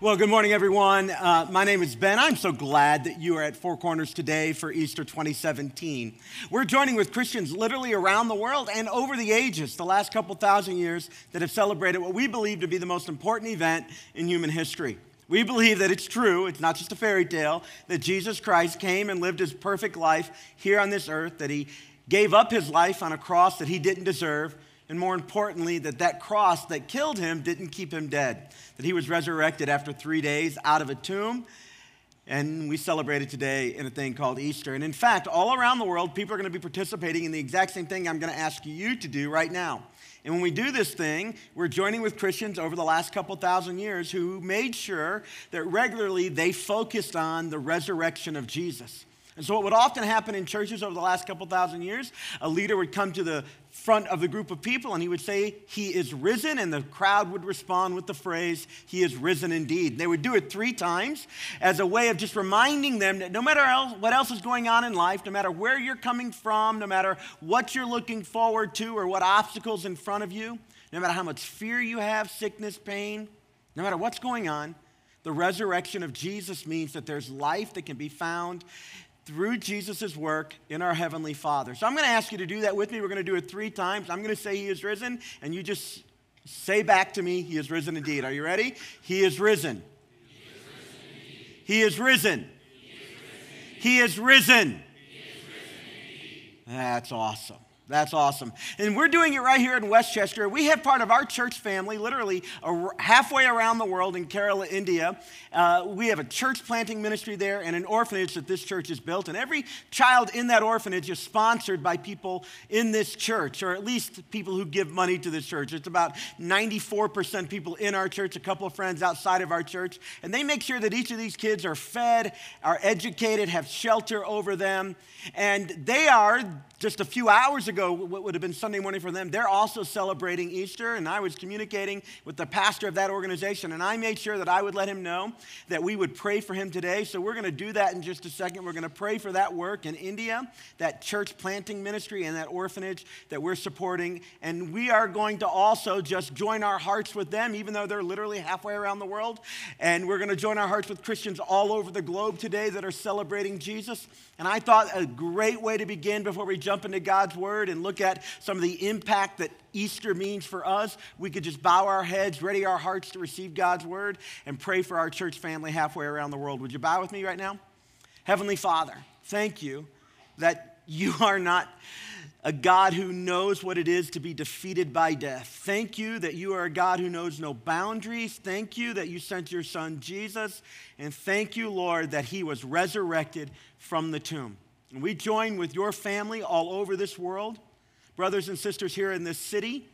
Well, good morning, everyone. Uh, my name is Ben. I'm so glad that you are at Four Corners today for Easter 2017. We're joining with Christians literally around the world and over the ages, the last couple thousand years, that have celebrated what we believe to be the most important event in human history. We believe that it's true, it's not just a fairy tale, that Jesus Christ came and lived his perfect life here on this earth, that he gave up his life on a cross that he didn't deserve and more importantly, that that cross that killed him didn't keep him dead, that he was resurrected after three days out of a tomb. And we celebrated today in a thing called Easter. And in fact, all around the world, people are going to be participating in the exact same thing I'm going to ask you to do right now. And when we do this thing, we're joining with Christians over the last couple thousand years who made sure that regularly they focused on the resurrection of Jesus. And so, what would often happen in churches over the last couple thousand years, a leader would come to the front of the group of people and he would say, He is risen, and the crowd would respond with the phrase, He is risen indeed. They would do it three times as a way of just reminding them that no matter else, what else is going on in life, no matter where you're coming from, no matter what you're looking forward to or what obstacles in front of you, no matter how much fear you have, sickness, pain, no matter what's going on, the resurrection of Jesus means that there's life that can be found through Jesus' work in our Heavenly Father. So I'm going to ask you to do that with me. We're going to do it three times. I'm going to say, He is risen, and you just say back to me, He is risen indeed. Are you ready? He is risen. He is risen. He is risen. That's awesome. That's awesome. And we're doing it right here in Westchester. We have part of our church family, literally halfway around the world in Kerala, India. Uh, we have a church planting ministry there and an orphanage that this church has built. And every child in that orphanage is sponsored by people in this church, or at least people who give money to this church. It's about 94% people in our church, a couple of friends outside of our church. And they make sure that each of these kids are fed, are educated, have shelter over them. And they are, just a few hours ago, what would have been Sunday morning for them, they're also celebrating Easter. And I was communicating with the pastor of that organization, and I made sure that I would let him know that we would pray for him today. So we're going to do that in just a second. We're going to pray for that work in India, that church planting ministry, and that orphanage that we're supporting. And we are going to also just join our hearts with them, even though they're literally halfway around the world. And we're going to join our hearts with Christians all over the globe today that are celebrating Jesus. And I thought a great way to begin before we jump into God's word and look at some of the impact that Easter means for us, we could just bow our heads, ready our hearts to receive God's word, and pray for our church family halfway around the world. Would you bow with me right now? Heavenly Father, thank you that you are not a God who knows what it is to be defeated by death. Thank you that you are a God who knows no boundaries. Thank you that you sent your son Jesus. And thank you, Lord, that he was resurrected from the tomb. And we join with your family all over this world, brothers and sisters here in this city.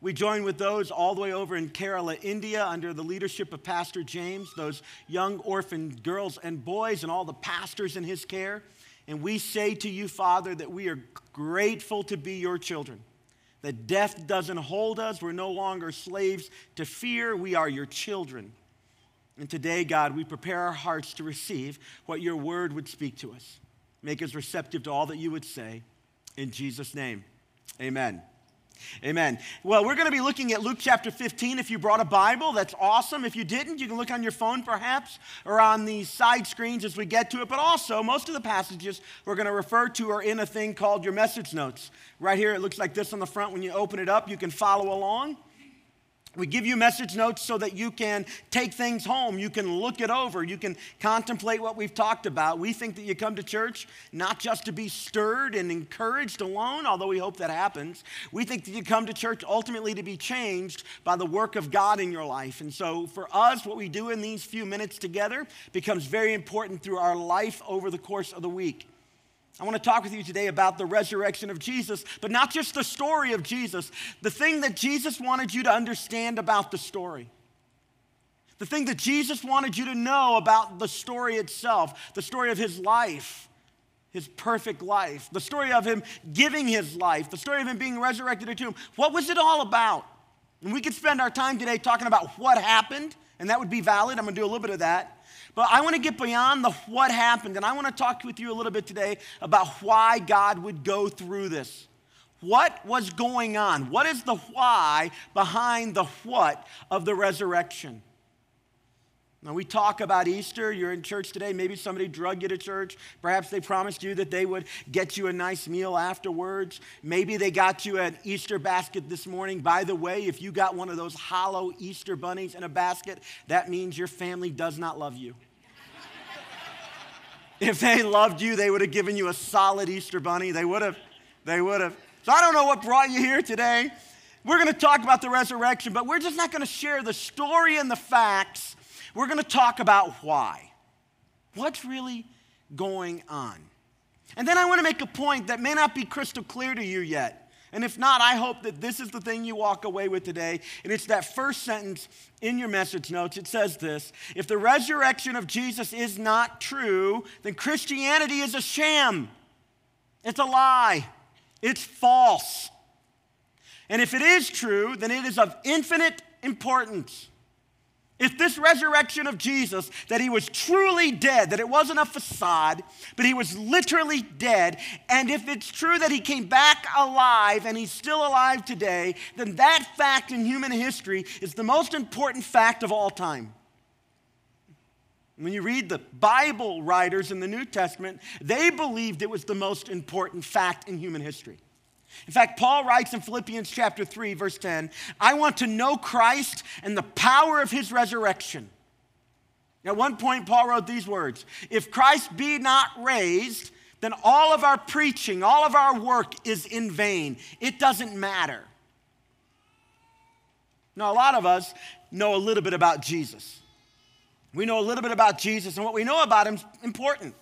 We join with those all the way over in Kerala, India, under the leadership of Pastor James, those young orphan girls and boys, and all the pastors in his care. And we say to you, Father, that we are grateful to be your children. That death doesn't hold us. We're no longer slaves to fear. We are your children. And today, God, we prepare our hearts to receive what your word would speak to us. Make us receptive to all that you would say. In Jesus' name, amen. Amen. Well, we're going to be looking at Luke chapter 15. If you brought a Bible, that's awesome. If you didn't, you can look on your phone perhaps or on the side screens as we get to it. But also, most of the passages we're going to refer to are in a thing called your message notes. Right here, it looks like this on the front. When you open it up, you can follow along. We give you message notes so that you can take things home. You can look it over. You can contemplate what we've talked about. We think that you come to church not just to be stirred and encouraged alone, although we hope that happens. We think that you come to church ultimately to be changed by the work of God in your life. And so for us, what we do in these few minutes together becomes very important through our life over the course of the week. I want to talk with you today about the resurrection of Jesus, but not just the story of Jesus, the thing that Jesus wanted you to understand about the story. The thing that Jesus wanted you to know about the story itself, the story of his life, his perfect life, the story of him giving his life, the story of him being resurrected to tomb. What was it all about? And we could spend our time today talking about what happened, and that would be valid. I'm going to do a little bit of that. But I want to get beyond the what happened, and I want to talk with you a little bit today about why God would go through this. What was going on? What is the why behind the what of the resurrection? Now, we talk about Easter. You're in church today. Maybe somebody drug you to church. Perhaps they promised you that they would get you a nice meal afterwards. Maybe they got you an Easter basket this morning. By the way, if you got one of those hollow Easter bunnies in a basket, that means your family does not love you. if they loved you, they would have given you a solid Easter bunny. They would have. They would have. So I don't know what brought you here today. We're going to talk about the resurrection, but we're just not going to share the story and the facts we're going to talk about why. What's really going on? And then I want to make a point that may not be crystal clear to you yet. And if not, I hope that this is the thing you walk away with today. And it's that first sentence in your message notes. It says this If the resurrection of Jesus is not true, then Christianity is a sham. It's a lie. It's false. And if it is true, then it is of infinite importance. If this resurrection of Jesus, that he was truly dead, that it wasn't a facade, but he was literally dead, and if it's true that he came back alive and he's still alive today, then that fact in human history is the most important fact of all time. When you read the Bible writers in the New Testament, they believed it was the most important fact in human history. In fact, Paul writes in Philippians chapter 3, verse 10, I want to know Christ and the power of his resurrection. At one point, Paul wrote these words If Christ be not raised, then all of our preaching, all of our work is in vain. It doesn't matter. Now, a lot of us know a little bit about Jesus. We know a little bit about Jesus, and what we know about him is important.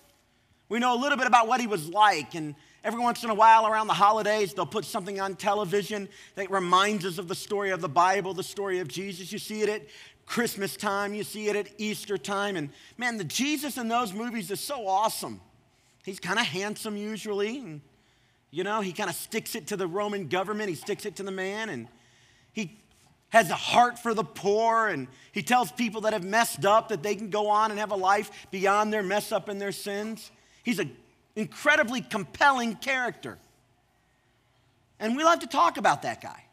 We know a little bit about what he was like and Every once in a while around the holidays, they'll put something on television that reminds us of the story of the Bible, the story of Jesus. You see it at Christmas time, you see it at Easter time. And man, the Jesus in those movies is so awesome. He's kind of handsome usually. And, you know, he kind of sticks it to the Roman government, he sticks it to the man. And he has a heart for the poor. And he tells people that have messed up that they can go on and have a life beyond their mess up and their sins. He's a incredibly compelling character. And we love to talk about that guy.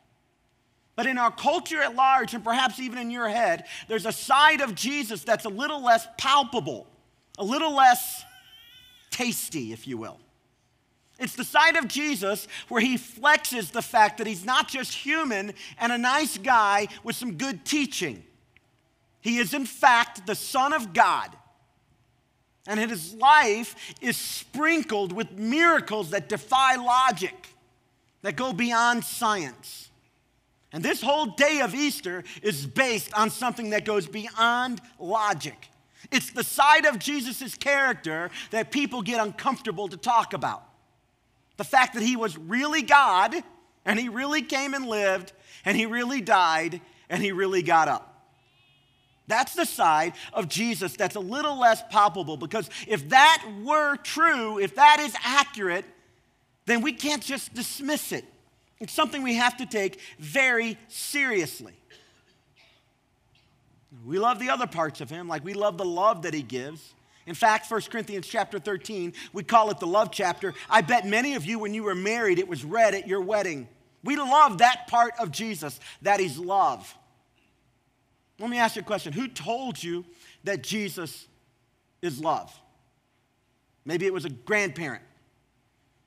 But in our culture at large, and perhaps even in your head, there's a side of Jesus that's a little less palpable, a little less tasty, if you will. It's the side of Jesus where he flexes the fact that he's not just human and a nice guy with some good teaching. He is, in fact, the Son of God and his life is sprinkled with miracles that defy logic, that go beyond science. And this whole day of Easter is based on something that goes beyond logic. It's the side of Jesus' character that people get uncomfortable to talk about. The fact that he was really God, and he really came and lived, and he really died, and he really got up. That's the side of Jesus that's a little less palpable because if that were true, if that is accurate, then we can't just dismiss it. It's something we have to take very seriously. We love the other parts of him, like we love the love that he gives. In fact, 1 Corinthians chapter 13, we call it the love chapter. I bet many of you, when you were married, it was read at your wedding. We love that part of Jesus, that he's love. Let me ask you a question. Who told you that Jesus is love? Maybe it was a grandparent.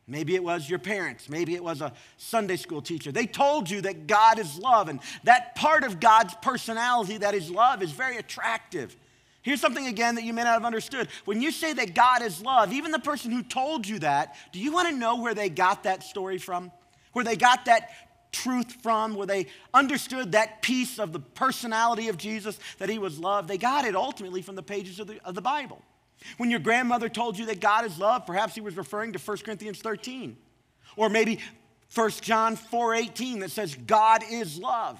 Maybe it was your parents. Maybe it was a Sunday school teacher. They told you that God is love, and that part of God's personality, that is love, is very attractive. Here's something again that you may not have understood. When you say that God is love, even the person who told you that, do you want to know where they got that story from? Where they got that truth from, where they understood that piece of the personality of Jesus, that he was love. They got it ultimately from the pages of the, of the Bible. When your grandmother told you that God is love, perhaps he was referring to 1 Corinthians 13. Or maybe 1 John 4:18 that says God is love.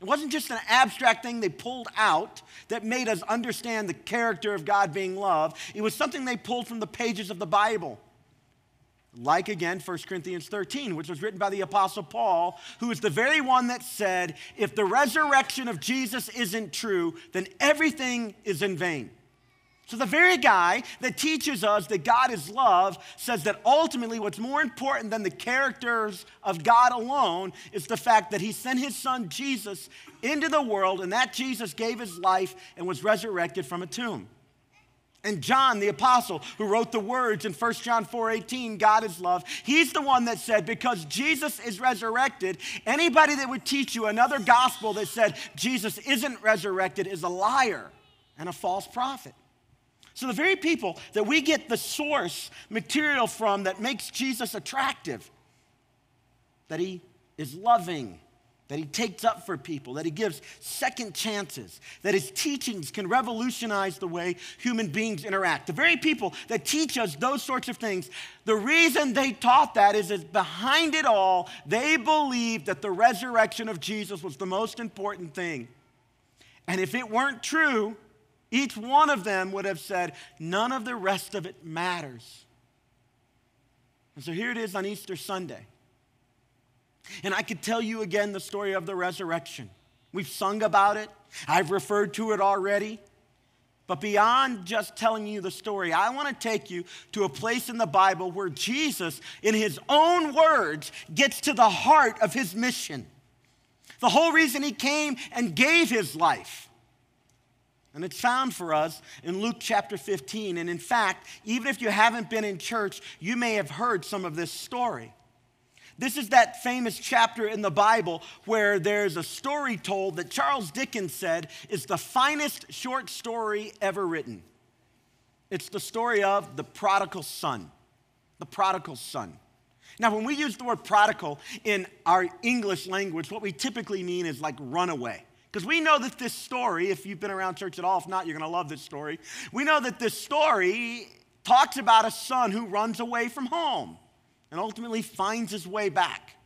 It wasn't just an abstract thing they pulled out that made us understand the character of God being love. It was something they pulled from the pages of the Bible. Like again, 1 Corinthians 13, which was written by the Apostle Paul, who is the very one that said, If the resurrection of Jesus isn't true, then everything is in vain. So, the very guy that teaches us that God is love says that ultimately what's more important than the characters of God alone is the fact that he sent his son Jesus into the world and that Jesus gave his life and was resurrected from a tomb. And John, the apostle, who wrote the words in 1 John 4:18, God is love, he's the one that said, because Jesus is resurrected, anybody that would teach you another gospel that said Jesus isn't resurrected is a liar and a false prophet. So, the very people that we get the source material from that makes Jesus attractive, that he is loving, that he takes up for people, that he gives second chances, that his teachings can revolutionize the way human beings interact. The very people that teach us those sorts of things, the reason they taught that that is behind it all, they believed that the resurrection of Jesus was the most important thing. And if it weren't true, each one of them would have said, none of the rest of it matters. And so here it is on Easter Sunday. And I could tell you again the story of the resurrection. We've sung about it, I've referred to it already. But beyond just telling you the story, I want to take you to a place in the Bible where Jesus, in his own words, gets to the heart of his mission. The whole reason he came and gave his life. And it's found for us in Luke chapter 15. And in fact, even if you haven't been in church, you may have heard some of this story. This is that famous chapter in the Bible where there's a story told that Charles Dickens said is the finest short story ever written. It's the story of the prodigal son. The prodigal son. Now, when we use the word prodigal in our English language, what we typically mean is like runaway. Because we know that this story, if you've been around church at all, if not, you're going to love this story. We know that this story talks about a son who runs away from home and ultimately finds his way back.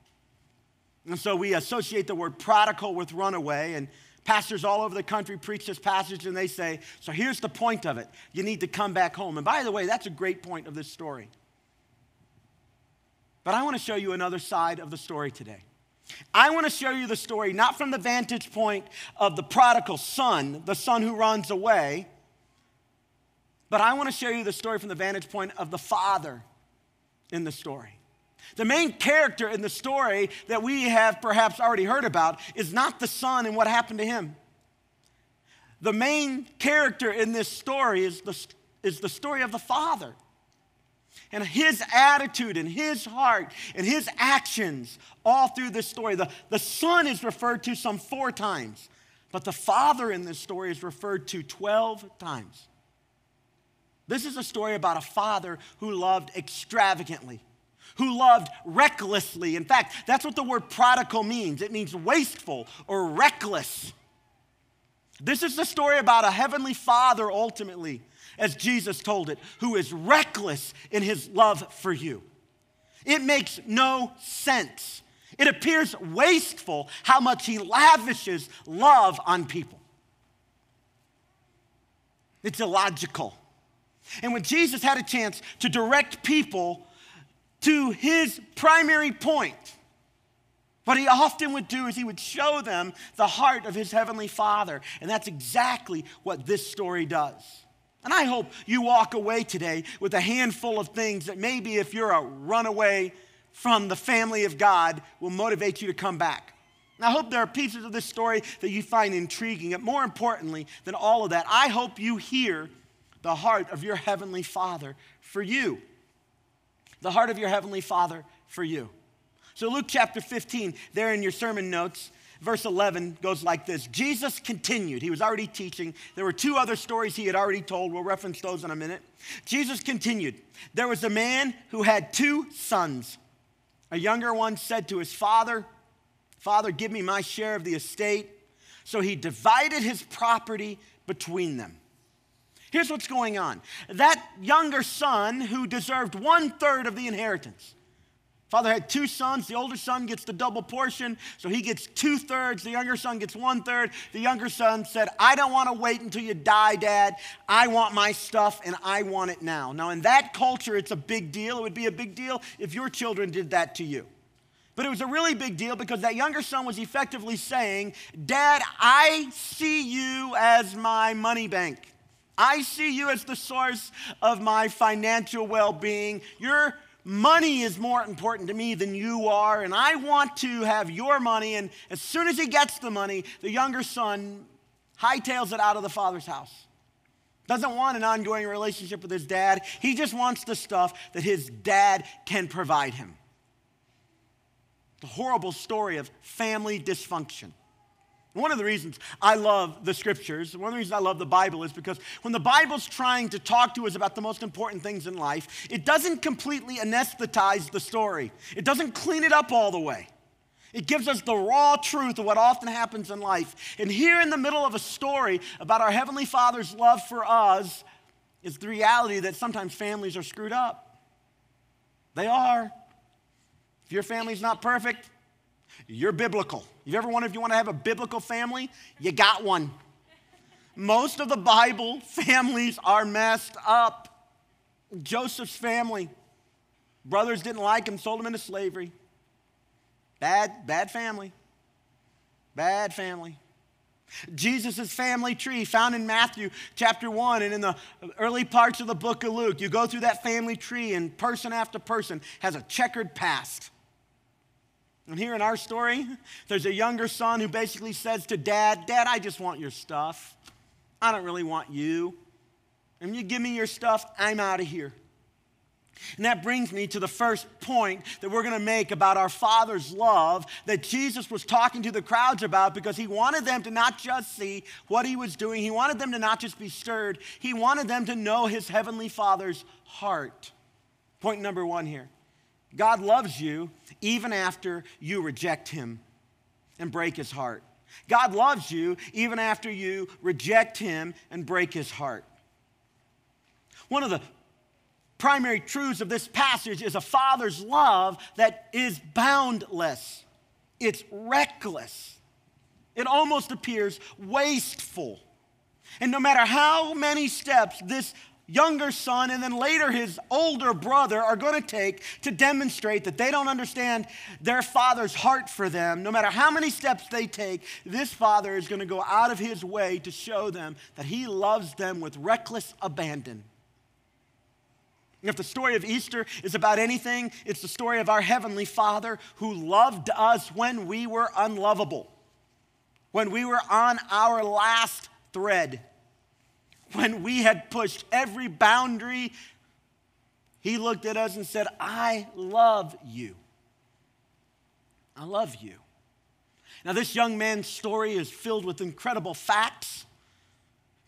And so we associate the word prodigal with runaway, and pastors all over the country preach this passage and they say, So here's the point of it you need to come back home. And by the way, that's a great point of this story. But I want to show you another side of the story today. I want to show you the story not from the vantage point of the prodigal son, the son who runs away, but I want to show you the story from the vantage point of the father in the story. The main character in the story that we have perhaps already heard about is not the son and what happened to him. The main character in this story is the, is the story of the father and his attitude and his heart and his actions all through this story. The, the son is referred to some four times, but the father in this story is referred to 12 times. This is a story about a father who loved extravagantly, who loved recklessly. In fact, that's what the word prodigal means it means wasteful or reckless. This is the story about a heavenly father ultimately as Jesus told it, who is reckless in his love for you. It makes no sense. It appears wasteful how much he lavishes love on people. It's illogical. And when Jesus had a chance to direct people to his primary point, what he often would do is he would show them the heart of his heavenly Father. And that's exactly what this story does. And I hope you walk away today with a handful of things that maybe if you're a runaway from the family of God will motivate you to come back. And I hope there are pieces of this story that you find intriguing. But more importantly than all of that, I hope you hear the heart of your heavenly Father for you. The heart of your heavenly Father for you. So, Luke chapter 15, there in your sermon notes, verse 11 goes like this Jesus continued. He was already teaching. There were two other stories he had already told. We'll reference those in a minute. Jesus continued. There was a man who had two sons. A younger one said to his father, Father, give me my share of the estate. So he divided his property between them. Here's what's going on that younger son who deserved one third of the inheritance Father had two sons. The older son gets the double portion, so he gets two thirds. The younger son gets one third. The younger son said, I don't want to wait until you die, Dad. I want my stuff and I want it now. Now, in that culture, it's a big deal. It would be a big deal if your children did that to you. But it was a really big deal because that younger son was effectively saying, Dad, I see you as my money bank. I see you as the source of my financial well being. Your money is more important to me than you are, and I want to have your money. And as soon as he gets the money, the younger son hightails it out of the father's house. Doesn't want an ongoing relationship with his dad. He just wants the stuff that his dad can provide him. The horrible story of family dysfunction. One of the reasons I love the scriptures, one of the reasons I love the Bible is because when the Bible's trying to talk to us about the most important things in life, it doesn't completely anesthetize the story, it doesn't clean it up all the way. It gives us the raw truth of what often happens in life. And here in the middle of a story about our Heavenly Father's love for us is the reality that sometimes families are screwed up. They are. If your family's not perfect, you're biblical. You ever wonder if you want to have a biblical family? You got one. Most of the Bible families are messed up. Joseph's family, brothers didn't like him, sold him into slavery. Bad, bad family. Bad family. Jesus' family tree found in Matthew chapter 1 and in the early parts of the book of Luke. You go through that family tree, and person after person has a checkered past. And here in our story, there's a younger son who basically says to dad, Dad, I just want your stuff. I don't really want you. And you give me your stuff, I'm out of here. And that brings me to the first point that we're going to make about our Father's love that Jesus was talking to the crowds about because he wanted them to not just see what he was doing, he wanted them to not just be stirred, he wanted them to know his Heavenly Father's heart. Point number one here God loves you even after you reject him and break his heart. God loves you even after you reject him and break his heart. One of the primary truths of this passage is a father's love that is boundless, it's reckless, it almost appears wasteful. And no matter how many steps this younger son and then later his older brother are going to take to demonstrate that they don't understand their father's heart for them, no matter how many steps they take, this father is going to go out of his way to show them that he loves them with reckless abandon. If the story of Easter is about anything, it's the story of our Heavenly Father who loved us when we were unlovable, when we were on our last thread when we had pushed every boundary, he looked at us and said, I love you. I love you. Now, this young man's story is filled with incredible facts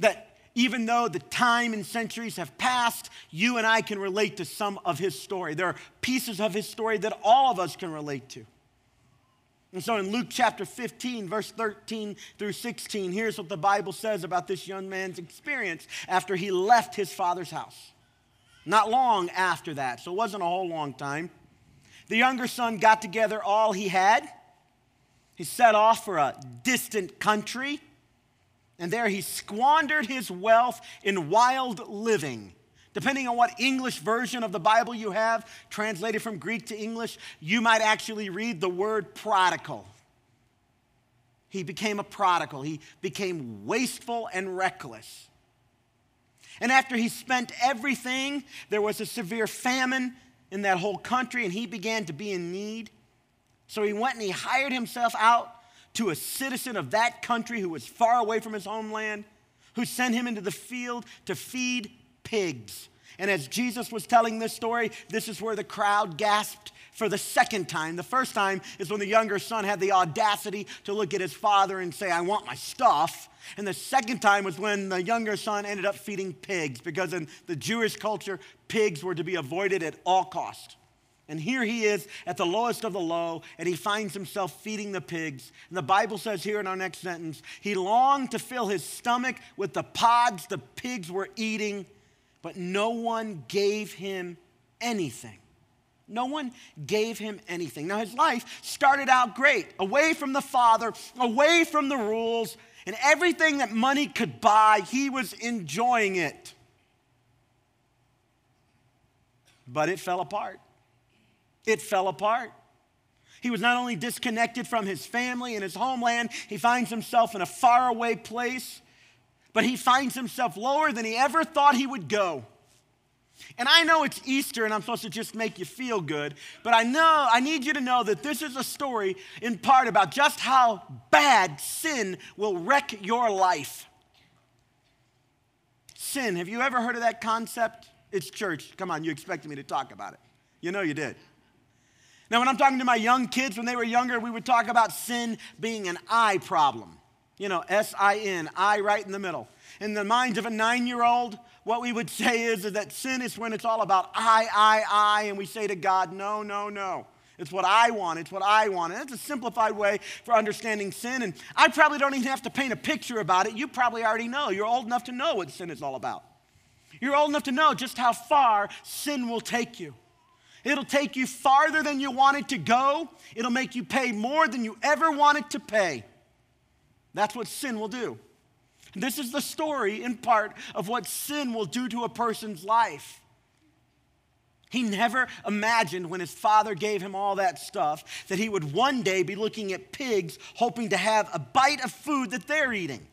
that even though the time and centuries have passed, you and I can relate to some of his story. There are pieces of his story that all of us can relate to. And so in Luke chapter 15, verse 13 through 16, here's what the Bible says about this young man's experience after he left his father's house. Not long after that, so it wasn't a whole long time. The younger son got together all he had. He set off for a distant country, and there he squandered his wealth in wild living Depending on what English version of the Bible you have, translated from Greek to English, you might actually read the word prodigal. He became a prodigal. He became wasteful and reckless. And after he spent everything, there was a severe famine in that whole country, and he began to be in need. So he went and he hired himself out to a citizen of that country who was far away from his homeland, who sent him into the field to feed pigs. And as Jesus was telling this story, this is where the crowd gasped for the second time. The first time is when the younger son had the audacity to look at his father and say, I want my stuff. And the second time was when the younger son ended up feeding pigs, because in the Jewish culture, pigs were to be avoided at all cost. And here he is at the lowest of the low, and he finds himself feeding the pigs. And the Bible says here in our next sentence, he longed to fill his stomach with the pods the pigs were eating but no one gave him anything. No one gave him anything. Now, his life started out great, away from the Father, away from the rules, and everything that money could buy, he was enjoying it. But it fell apart. It fell apart. He was not only disconnected from his family and his homeland, he finds himself in a faraway place but he finds himself lower than he ever thought he would go. And I know it's Easter and I'm supposed to just make you feel good, but I know, I need you to know that this is a story in part about just how bad sin will wreck your life. Sin, have you ever heard of that concept? It's church. Come on, you expected me to talk about it. You know you did. Now, when I'm talking to my young kids when they were younger, we would talk about sin being an eye problem. You know, S I N, I right in the middle. In the minds of a nine year old, what we would say is, is that sin is when it's all about I, I, I, and we say to God, no, no, no. It's what I want. It's what I want. And that's a simplified way for understanding sin. And I probably don't even have to paint a picture about it. You probably already know. You're old enough to know what sin is all about. You're old enough to know just how far sin will take you. It'll take you farther than you wanted to go. It'll make you pay more than you ever wanted to pay. That's what sin will do. This is the story, in part, of what sin will do to a person's life. He never imagined when his father gave him all that stuff that he would one day be looking at pigs hoping to have a bite of food that they're eating.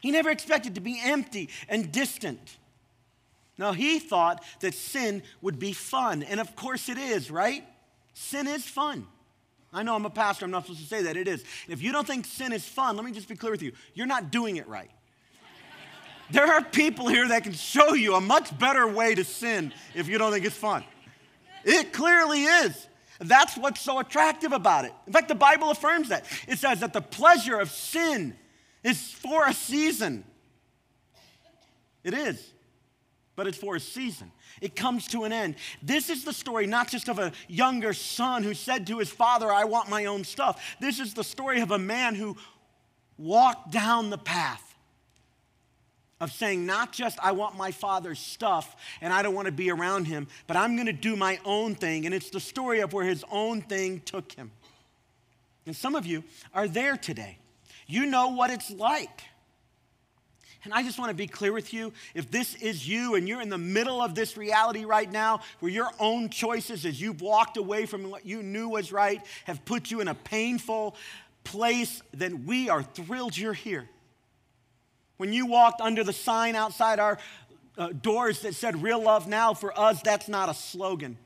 He never expected to be empty and distant. Now, he thought that sin would be fun. And of course it is, right? Sin is fun. I know I'm a pastor, I'm not supposed to say that. It is. If you don't think sin is fun, let me just be clear with you. You're not doing it right. There are people here that can show you a much better way to sin if you don't think it's fun. It clearly is. That's what's so attractive about it. In fact, the Bible affirms that. It says that the pleasure of sin is for a season. It is but it's for a season. It comes to an end. This is the story not just of a younger son who said to his father, I want my own stuff. This is the story of a man who walked down the path of saying, not just I want my father's stuff and I don't want to be around him, but I'm going to do my own thing. And it's the story of where his own thing took him. And some of you are there today. You know what it's like and I just want to be clear with you if this is you and you're in the middle of this reality right now, where your own choices as you've walked away from what you knew was right have put you in a painful place, then we are thrilled you're here. When you walked under the sign outside our uh, doors that said real love now, for us, that's not a slogan.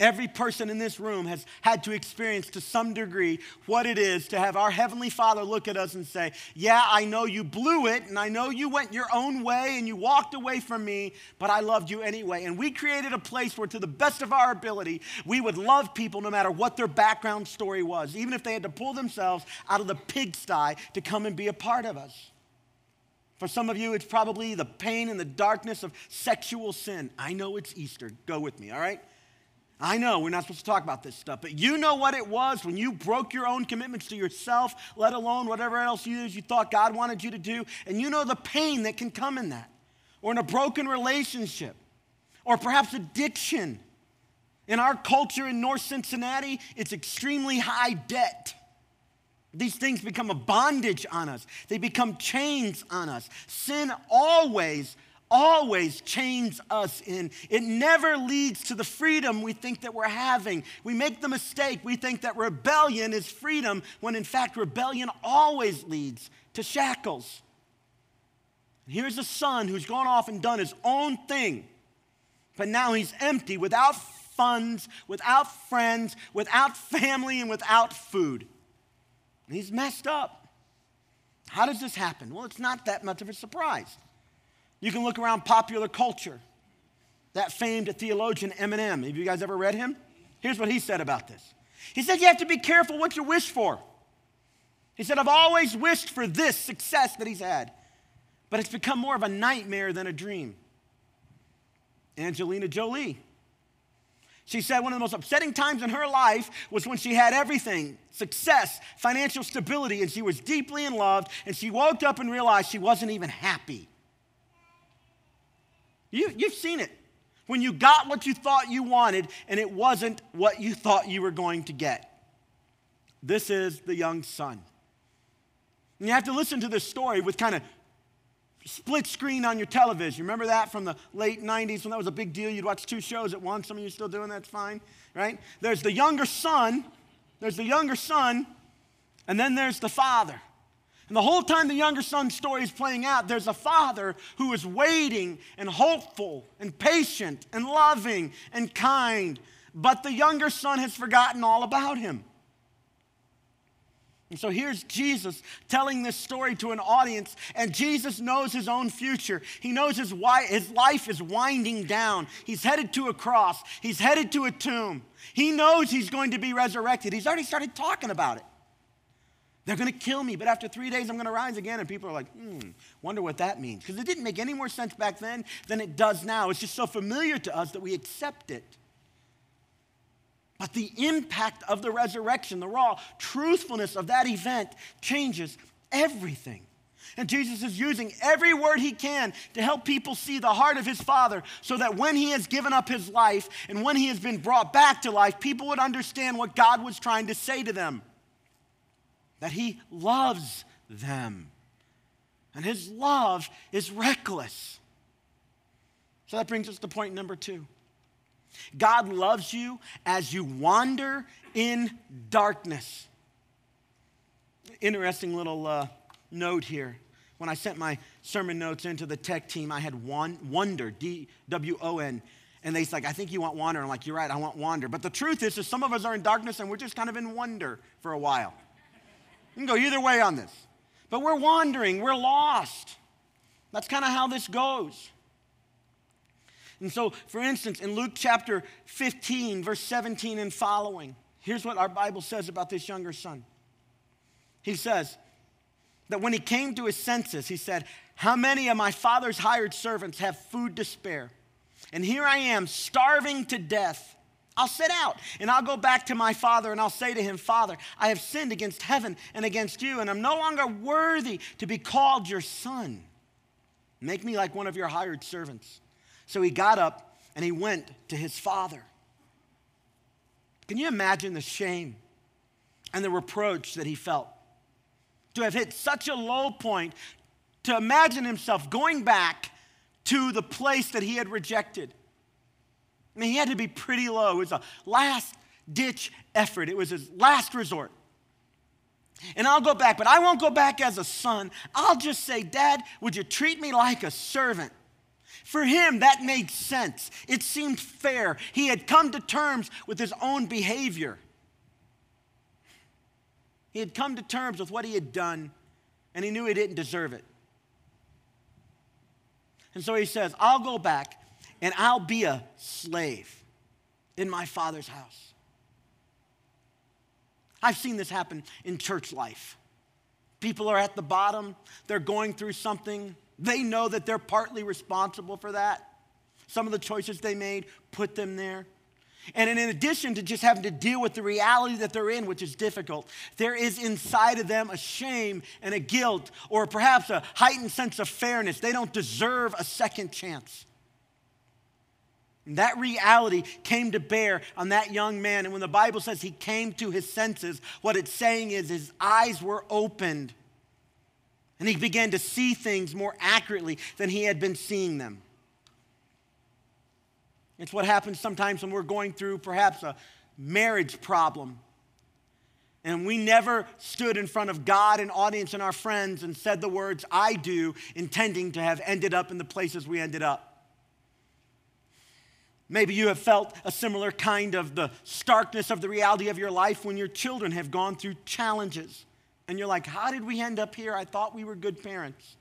Every person in this room has had to experience to some degree what it is to have our Heavenly Father look at us and say, Yeah, I know you blew it, and I know you went your own way and you walked away from me, but I loved you anyway. And we created a place where, to the best of our ability, we would love people no matter what their background story was, even if they had to pull themselves out of the pigsty to come and be a part of us. For some of you, it's probably the pain and the darkness of sexual sin. I know it's Easter. Go with me, all right? I know we're not supposed to talk about this stuff, but you know what it was when you broke your own commitments to yourself, let alone whatever else you, you thought God wanted you to do. And you know the pain that can come in that, or in a broken relationship, or perhaps addiction. In our culture in North Cincinnati, it's extremely high debt. These things become a bondage on us, they become chains on us. Sin always always chains us in. It never leads to the freedom we think that we're having. We make the mistake, we think that rebellion is freedom, when in fact, rebellion always leads to shackles. Here's a son who's gone off and done his own thing, but now he's empty without funds, without friends, without family, and without food. And he's messed up. How does this happen? Well, it's not that much of a surprise. You can look around popular culture. That famed theologian Eminem, have you guys ever read him? Here's what he said about this. He said, You have to be careful what you wish for. He said, I've always wished for this success that he's had, but it's become more of a nightmare than a dream. Angelina Jolie. She said one of the most upsetting times in her life was when she had everything success, financial stability, and she was deeply in love, and she woke up and realized she wasn't even happy. You, you've seen it. When you got what you thought you wanted and it wasn't what you thought you were going to get. This is the young son. And you have to listen to this story with kind of split screen on your television. Remember that from the late 90s when that was a big deal? You'd watch two shows at once. Some of you still doing that's fine, right? There's the younger son, there's the younger son, and then there's the father. And the whole time the younger son's story is playing out, there's a father who is waiting and hopeful and patient and loving and kind. But the younger son has forgotten all about him. And so here's Jesus telling this story to an audience, and Jesus knows his own future. He knows his, his life is winding down. He's headed to a cross, he's headed to a tomb. He knows he's going to be resurrected. He's already started talking about it. They're going to kill me, but after three days, I'm going to rise again. And people are like, hmm, wonder what that means. Because it didn't make any more sense back then than it does now. It's just so familiar to us that we accept it. But the impact of the resurrection, the raw truthfulness of that event changes everything. And Jesus is using every word he can to help people see the heart of his Father so that when he has given up his life and when he has been brought back to life, people would understand what God was trying to say to them that he loves them. And his love is reckless. So that brings us to point number two. God loves you as you wander in darkness. Interesting little uh, note here. When I sent my sermon notes into the tech team, I had one, wonder, D W O N. And they's like, I think you want wander. I'm like, you're right, I want wander. But the truth is, is some of us are in darkness and we're just kind of in wonder for a while. You can go either way on this. But we're wandering, we're lost. That's kind of how this goes. And so, for instance, in Luke chapter 15, verse 17 and following, here's what our Bible says about this younger son. He says that when he came to his senses, he said, How many of my father's hired servants have food to spare? And here I am, starving to death. I'll sit out and I'll go back to my father and I'll say to him, Father, I have sinned against heaven and against you, and I'm no longer worthy to be called your son. Make me like one of your hired servants. So he got up and he went to his father. Can you imagine the shame and the reproach that he felt? To have hit such a low point, to imagine himself going back to the place that he had rejected. Mean, he had to be pretty low. It was a last ditch effort, it was his last resort. And I'll go back, but I won't go back as a son. I'll just say, Dad, would you treat me like a servant? For him, that made sense. It seemed fair. He had come to terms with his own behavior. He had come to terms with what he had done, and he knew he didn't deserve it. And so he says, I'll go back and I'll be a slave in my father's house. I've seen this happen in church life. People are at the bottom, they're going through something, they know that they're partly responsible for that. Some of the choices they made put them there. And in addition to just having to deal with the reality that they're in, which is difficult, there is inside of them a shame and a guilt, or perhaps a heightened sense of fairness. They don't deserve a second chance. And that reality came to bear on that young man. And when the Bible says he came to his senses, what it's saying is his eyes were opened and he began to see things more accurately than he had been seeing them. It's what happens sometimes when we're going through perhaps a marriage problem. And we never stood in front of God and audience and our friends and said the words, I do, intending to have ended up in the places we ended up. Maybe you have felt a similar kind of the starkness of the reality of your life when your children have gone through challenges and you're like, how did we end up here? I thought we were good parents.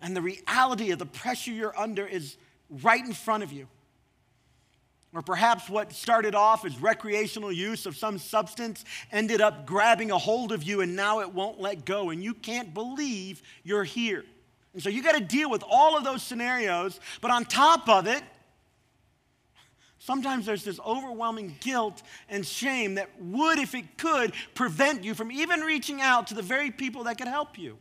And the reality of the pressure you're under is right in front of you. Or perhaps what started off as recreational use of some substance ended up grabbing a hold of you and now it won't let go, and you can't believe you're here. And so you got to deal with all of those scenarios, but on top of it, Sometimes there's this overwhelming guilt and shame that would, if it could, prevent you from even reaching out to the very people that could help you.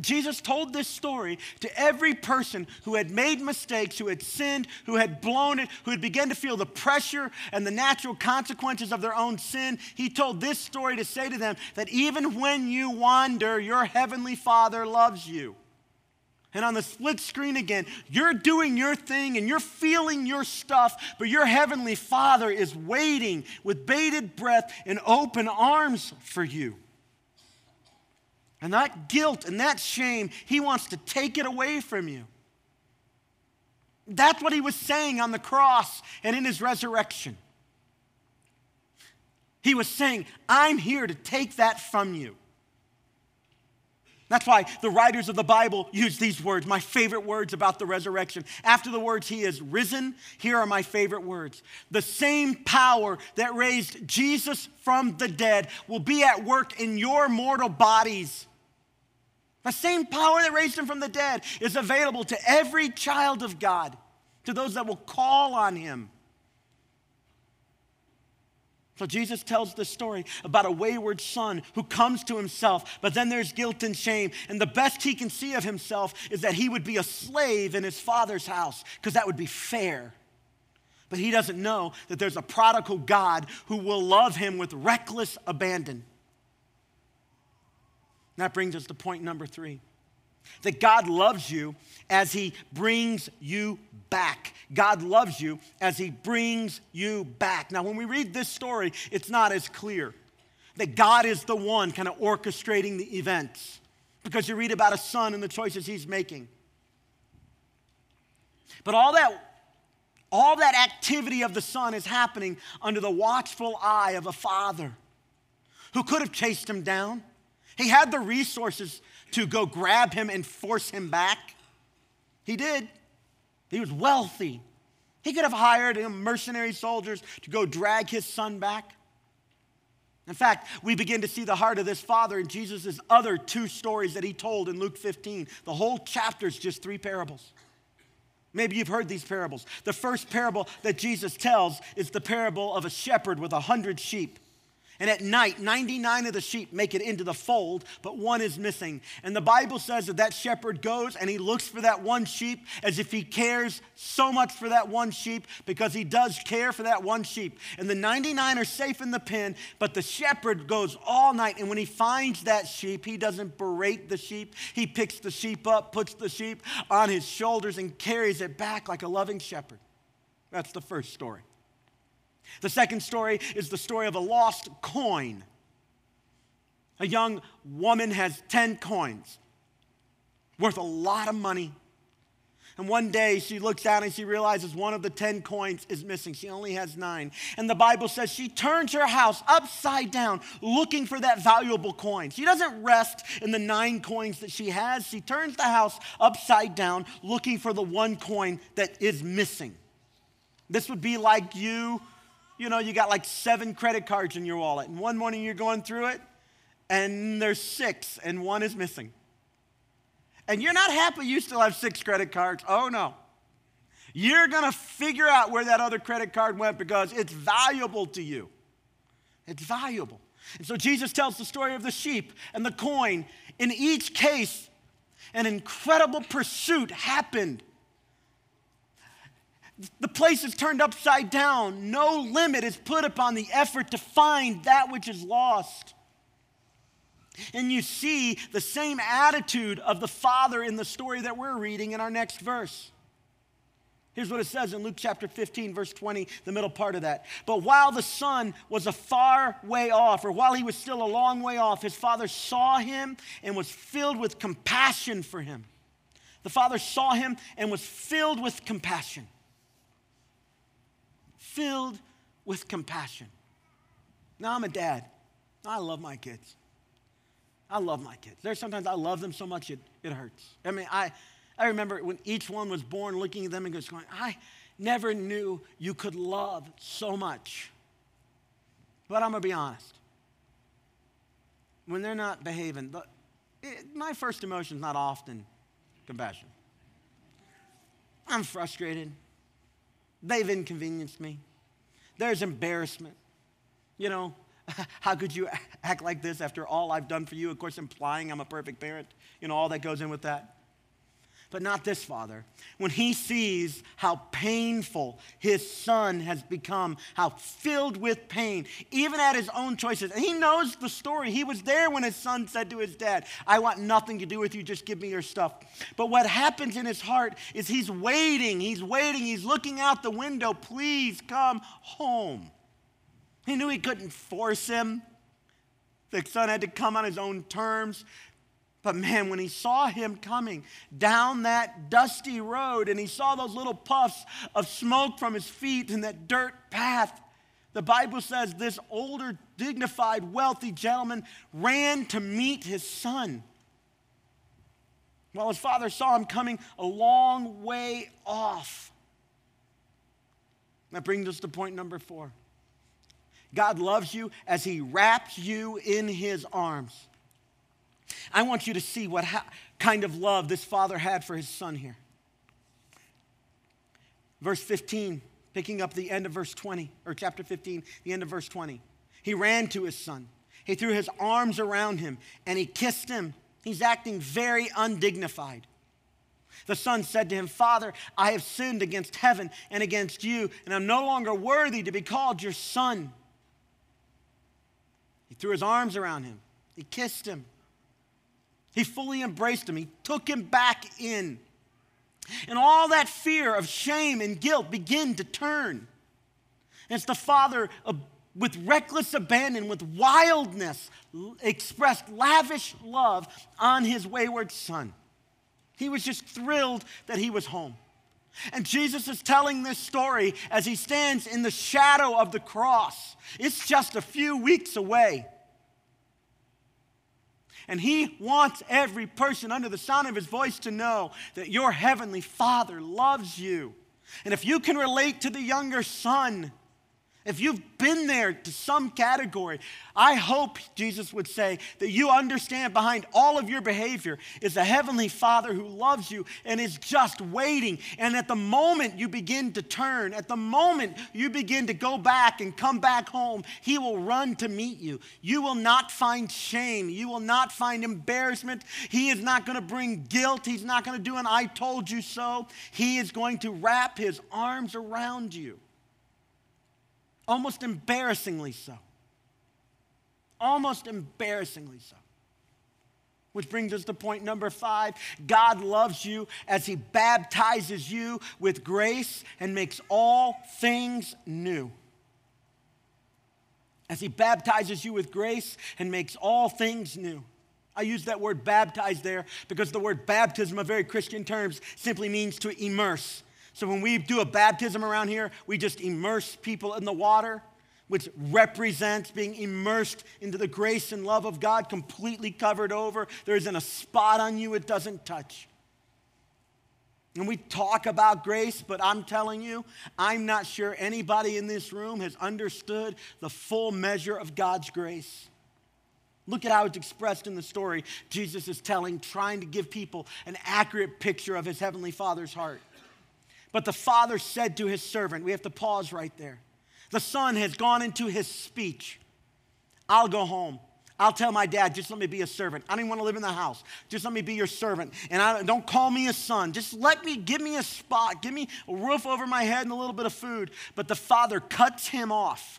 Jesus told this story to every person who had made mistakes, who had sinned, who had blown it, who had begun to feel the pressure and the natural consequences of their own sin. He told this story to say to them that even when you wander, your heavenly Father loves you. And on the split screen again, you're doing your thing and you're feeling your stuff, but your heavenly Father is waiting with bated breath and open arms for you. And that guilt and that shame, he wants to take it away from you. That's what he was saying on the cross and in his resurrection. He was saying, I'm here to take that from you. That's why the writers of the Bible use these words, my favorite words about the resurrection. After the words, He is risen, here are my favorite words. The same power that raised Jesus from the dead will be at work in your mortal bodies. The same power that raised Him from the dead is available to every child of God, to those that will call on Him. So Jesus tells this story about a wayward son who comes to himself, but then there's guilt and shame. And the best he can see of himself is that he would be a slave in his father's house, because that would be fair. But he doesn't know that there's a prodigal God who will love him with reckless abandon. that brings us to point number three that God loves you as He brings you back. God loves you as He brings you back. Now, when we read this story, it's not as clear that God is the one kind of orchestrating the events because you read about a son and the choices he's making. But all that all that activity of the son is happening under the watchful eye of a father who could have chased him down. He had the resources to go grab him and force him back. He did. He was wealthy. He could have hired mercenary soldiers to go drag his son back. In fact, we begin to see the heart of this father in Jesus' other two stories that he told in Luke 15. The whole chapter is just three parables. Maybe you've heard these parables. The first parable that Jesus tells is the parable of a shepherd with a hundred sheep. And at night, 99 of the sheep make it into the fold, but one is missing. And the Bible says that that shepherd goes and he looks for that one sheep as if he cares so much for that one sheep because he does care for that one sheep. And the 99 are safe in the pen, but the shepherd goes all night. And when he finds that sheep, he doesn't berate the sheep. He picks the sheep up, puts the sheep on his shoulders, and carries it back like a loving shepherd. That's the first story. The second story is the story of a lost coin. A young woman has 10 coins worth a lot of money. And one day she looks out and she realizes one of the 10 coins is missing. She only has nine. And the Bible says she turns her house upside down looking for that valuable coin. She doesn't rest in the nine coins that she has. She turns the house upside down looking for the one coin that is missing. This would be like you you know, you got like seven credit cards in your wallet, and one morning you're going through it, and there's six, and one is missing. And you're not happy you still have six credit cards. Oh, no. You're going to figure out where that other credit card went because it's valuable to you. It's valuable. And so Jesus tells the story of the sheep and the coin. In each case, an incredible pursuit happened the place is turned upside down. No limit is put upon the effort to find that which is lost. And you see the same attitude of the Father in the story that we're reading in our next verse. Here's what it says in Luke chapter 15, verse 20, the middle part of that. But while the son was a far way off, or while he was still a long way off, his father saw him and was filled with compassion for him. The father saw him and was filled with compassion filled with compassion. Now, I'm a dad. I love my kids. I love my kids. There's sometimes I love them so much it, it hurts. I mean, I, I remember when each one was born looking at them and just going, I never knew you could love so much. But I'm going to be honest. When they're not behaving, the, it, my first emotion is not often compassion. I'm frustrated. They've inconvenienced me. There's embarrassment. You know, how could you act like this after all I've done for you? Of course, implying I'm a perfect parent. You know, all that goes in with that but not this father. When he sees how painful his son has become, how filled with pain, even at his own choices. And he knows the story. He was there when his son said to his dad, I want nothing to do with you, just give me your stuff. But what happens in his heart is he's waiting, he's waiting, he's looking out the window, please come home. He knew he couldn't force him. The son had to come on his own terms. But man, when he saw him coming down that dusty road and he saw those little puffs of smoke from his feet and that dirt path, the Bible says this older, dignified, wealthy gentleman ran to meet his son. While his father saw him coming a long way off. That brings us to point number four. God loves you as he wraps you in his arms. I want you to see what ha- kind of love this father had for his son here. Verse 15, picking up the end of verse 20, or chapter 15, the end of verse 20. He ran to his son. He threw his arms around him and he kissed him. He's acting very undignified. The son said to him, Father, I have sinned against heaven and against you, and I'm no longer worthy to be called your son. He threw his arms around him, he kissed him. He fully embraced him. He took him back in. And all that fear of shame and guilt began to turn. And it's the father uh, with reckless abandon, with wildness, expressed lavish love on his wayward son. He was just thrilled that he was home. And Jesus is telling this story as he stands in the shadow of the cross. It's just a few weeks away. And He wants every person under the sound of His voice to know that your Heavenly Father loves you. And if you can relate to the younger son, if you've been there to some category, I hope Jesus would say that you understand behind all of your behavior is a heavenly Father who loves you and is just waiting. And at the moment you begin to turn, at the moment you begin to go back and come back home, He will run to meet you. You will not find shame. You will not find embarrassment. He is not going to bring guilt. He's not going to do an I told you so. He is going to wrap His arms around you almost embarrassingly so. Almost embarrassingly so. Which brings us to point number five God loves you as He baptizes you with grace and makes all things new. As He baptizes you with grace and makes all things new. I use that word baptize there because the word baptism, of very Christian terms, simply means to immerse. So when we do a baptism around here, we just immerse people in the water, which represents being immersed into the grace and love of God, completely covered over. There isn't a spot on you it doesn't touch. And we talk about grace, but I'm telling you, I'm not sure anybody in this room has understood the full measure of God's grace. Look at how it's expressed in the story Jesus is telling, trying to give people an accurate picture of his heavenly Father's heart. But the father said to his servant, we have to pause right there. The son has gone into his speech. I'll go home. I'll tell my dad, just let me be a servant. I don't want to live in the house. Just let me be your servant. And I, don't call me a son. Just let me, give me a spot. Give me a roof over my head and a little bit of food. But the father cuts him off,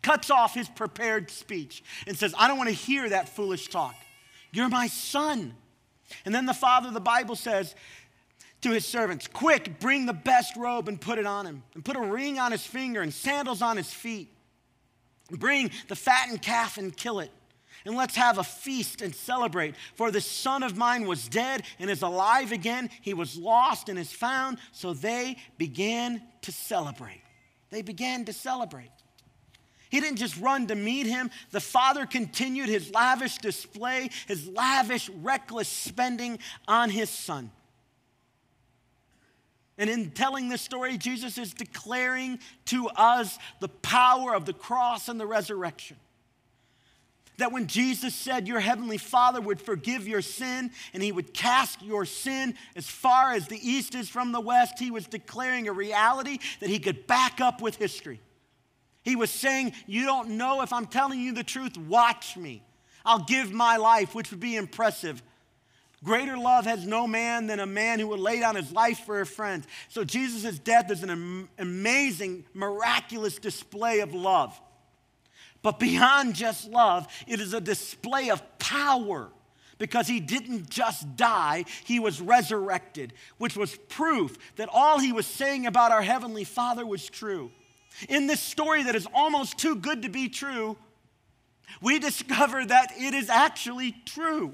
cuts off his prepared speech, and says, I don't want to hear that foolish talk. You're my son. And then the father, the Bible says, to his servants, Quick, bring the best robe and put it on him, and put a ring on his finger and sandals on his feet. Bring the fattened calf and kill it. And let's have a feast and celebrate. For this son of mine was dead and is alive again. He was lost and is found. So they began to celebrate. They began to celebrate. He didn't just run to meet him. The father continued his lavish display, his lavish, reckless spending on his son. And in telling this story, Jesus is declaring to us the power of the cross and the resurrection. That when Jesus said, Your heavenly Father would forgive your sin and he would cast your sin as far as the east is from the west, he was declaring a reality that he could back up with history. He was saying, You don't know if I'm telling you the truth, watch me. I'll give my life, which would be impressive. Greater love has no man than a man who would lay down his life for a friend. So Jesus' death is an amazing, miraculous display of love. But beyond just love, it is a display of power because he didn't just die, he was resurrected, which was proof that all he was saying about our Heavenly Father was true. In this story that is almost too good to be true, we discover that it is actually true.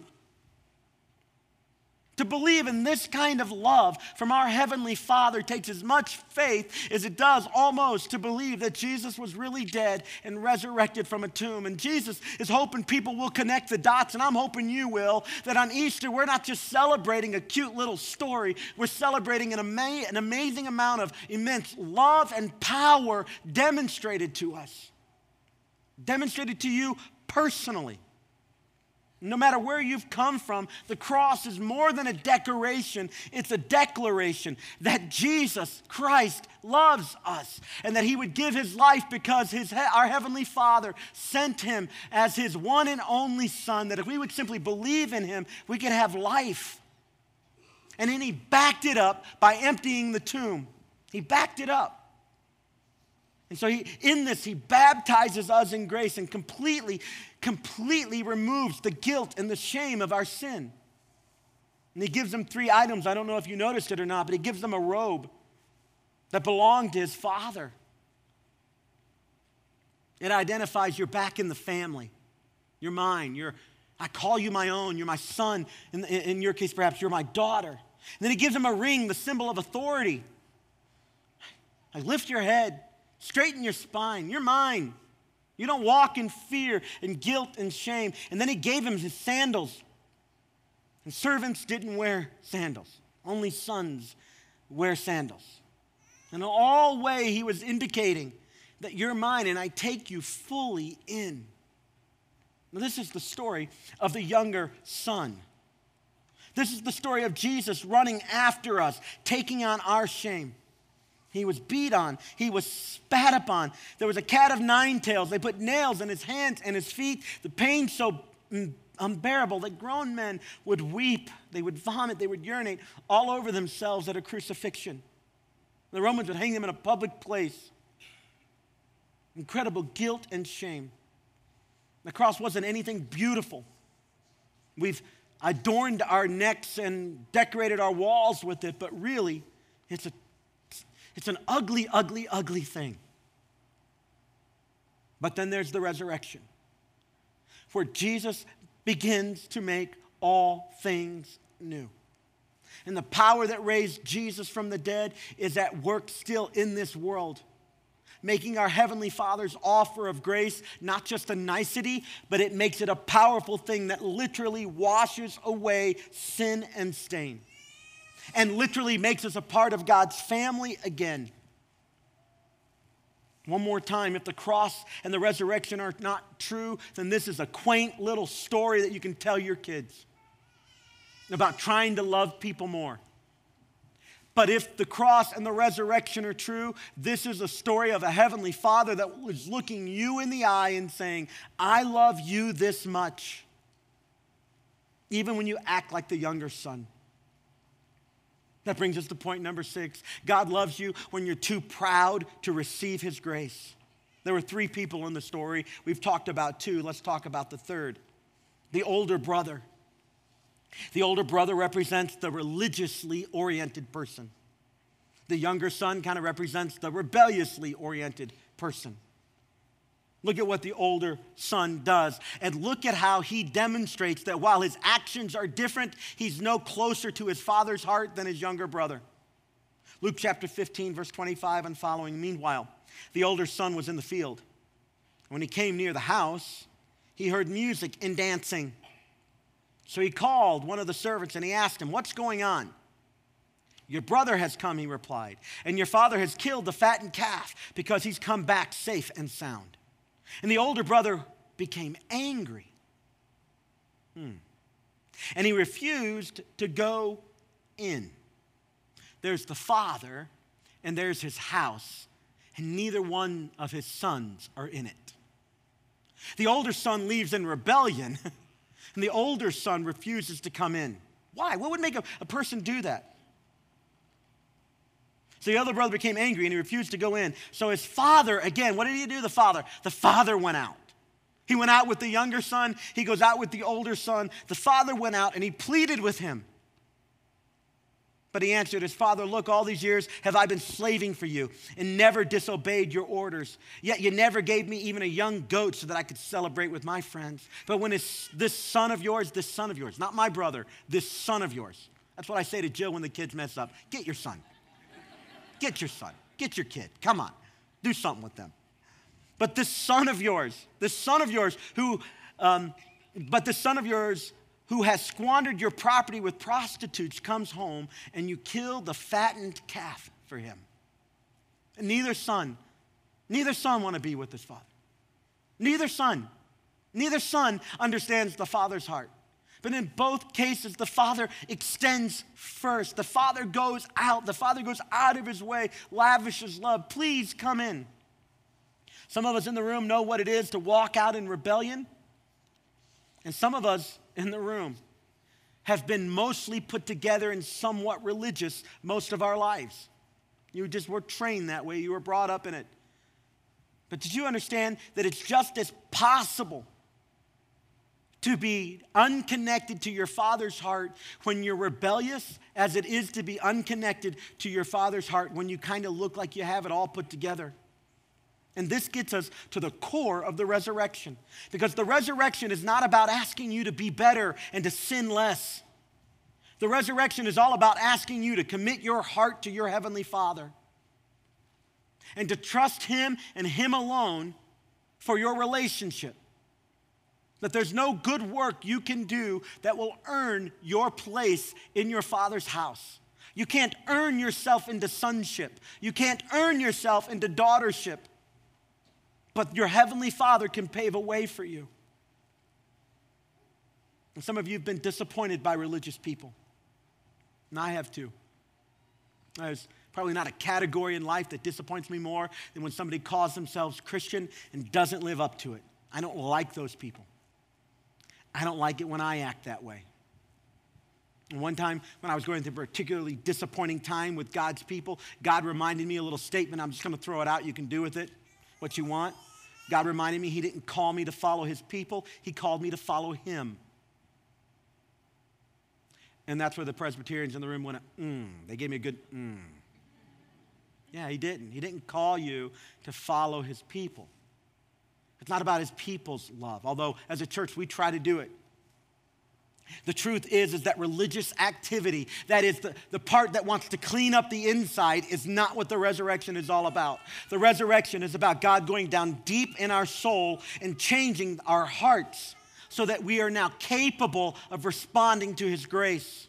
To believe in this kind of love from our Heavenly Father takes as much faith as it does almost to believe that Jesus was really dead and resurrected from a tomb. And Jesus is hoping people will connect the dots, and I'm hoping you will, that on Easter we're not just celebrating a cute little story, we're celebrating an, ama- an amazing amount of immense love and power demonstrated to us, demonstrated to you personally. No matter where you've come from, the cross is more than a decoration, it's a declaration that Jesus Christ loves us and that he would give his life because his, our Heavenly Father sent him as his one and only Son, that if we would simply believe in him, we could have life. And then he backed it up by emptying the tomb. He backed it up. And so he, in this, he baptizes us in grace and completely, completely removes the guilt and the shame of our sin. And he gives them three items. I don't know if you noticed it or not, but he gives them a robe that belonged to his father. It identifies you're back in the family. You're mine. You're, I call you my own. You're my son. In, in your case, perhaps you're my daughter. And then he gives him a ring, the symbol of authority. I lift your head. Straighten your spine. You're mine. You don't walk in fear and guilt and shame. And then he gave him his sandals. And servants didn't wear sandals, only sons wear sandals. In all way, he was indicating that you're mine and I take you fully in. Now, this is the story of the younger son. This is the story of Jesus running after us, taking on our shame. He was beat on. He was spat upon. There was a cat of nine tails. They put nails in his hands and his feet. The pain so mm, unbearable that grown men would weep. They would vomit. They would urinate all over themselves at a crucifixion. The Romans would hang him in a public place. Incredible guilt and shame. The cross wasn't anything beautiful. We've adorned our necks and decorated our walls with it, but really, it's a it's an ugly, ugly, ugly thing. But then there's the resurrection, where Jesus begins to make all things new. And the power that raised Jesus from the dead is at work still in this world, making our Heavenly Father's offer of grace not just a nicety, but it makes it a powerful thing that literally washes away sin and stain and literally makes us a part of God's family again. One more time, if the cross and the resurrection are not true, then this is a quaint little story that you can tell your kids about trying to love people more. But if the cross and the resurrection are true, this is a story of a heavenly father that was looking you in the eye and saying, I love you this much, even when you act like the younger son. That brings us to point number six God loves you when you're too proud to receive His grace. There were three people in the story. We've talked about two. Let's talk about the third the older brother. The older brother represents the religiously oriented person. The younger son kind of represents the rebelliously oriented person. Look at what the older son does. And look at how he demonstrates that while his actions are different, he's no closer to his father's heart than his younger brother. Luke chapter 15, verse 25 and following. Meanwhile, the older son was in the field. When he came near the house, he heard music and dancing. So he called one of the servants and he asked him, What's going on? Your brother has come, he replied, and your father has killed the fattened calf because he's come back safe and sound. And the older brother became angry. Hmm. And he refused to go in. There's the father, and there's his house, and neither one of his sons are in it. The older son leaves in rebellion, and the older son refuses to come in. Why? What would make a, a person do that? So the other brother became angry and he refused to go in. So his father, again, what did he do? The father. The father went out. He went out with the younger son. He goes out with the older son. The father went out and he pleaded with him. But he answered his father, Look, all these years have I been slaving for you and never disobeyed your orders. Yet you never gave me even a young goat so that I could celebrate with my friends. But when this son of yours, this son of yours, not my brother, this son of yours, That's what I say to Jill when the kids mess up. Get your son. Get your son. Get your kid. Come on. Do something with them. But this son of yours, this son of yours who, um, but the son of yours who has squandered your property with prostitutes comes home and you kill the fattened calf for him. And neither son, neither son want to be with his father. Neither son, neither son understands the father's heart. But in both cases, the father extends first. The father goes out. The father goes out of his way, lavishes love. Please come in. Some of us in the room know what it is to walk out in rebellion. And some of us in the room have been mostly put together and somewhat religious most of our lives. You just were trained that way, you were brought up in it. But did you understand that it's just as possible to be unconnected to your father's heart when you're rebellious as it is to be unconnected to your father's heart when you kind of look like you have it all put together? And this gets us to the core of the resurrection. Because the resurrection is not about asking you to be better and to sin less. The resurrection is all about asking you to commit your heart to your Heavenly Father and to trust Him and Him alone for your relationship. That there's no good work you can do that will earn your place in your Father's house. You can't earn yourself into sonship. You can't earn yourself into daughtership but your Heavenly Father can pave a way for you. And some of you have been disappointed by religious people. And I have too. There's probably not a category in life that disappoints me more than when somebody calls themselves Christian and doesn't live up to it. I don't like those people. I don't like it when I act that way. One time when I was going through a particularly disappointing time with God's people, God reminded me a little statement. I'm just going to throw it out. You can do with it what you want. God reminded me He didn't call me to follow His people, He called me to follow Him. And that's where the Presbyterians in the room went, mm. They gave me a good mm. Yeah, He didn't. He didn't call you to follow His people. It's not about His people's love, although as a church we try to do it. The truth is, is that religious activity, that is the, the part that wants to clean up the inside, is not what the resurrection is all about. The resurrection is about God going down deep in our soul and changing our hearts so that we are now capable of responding to His grace.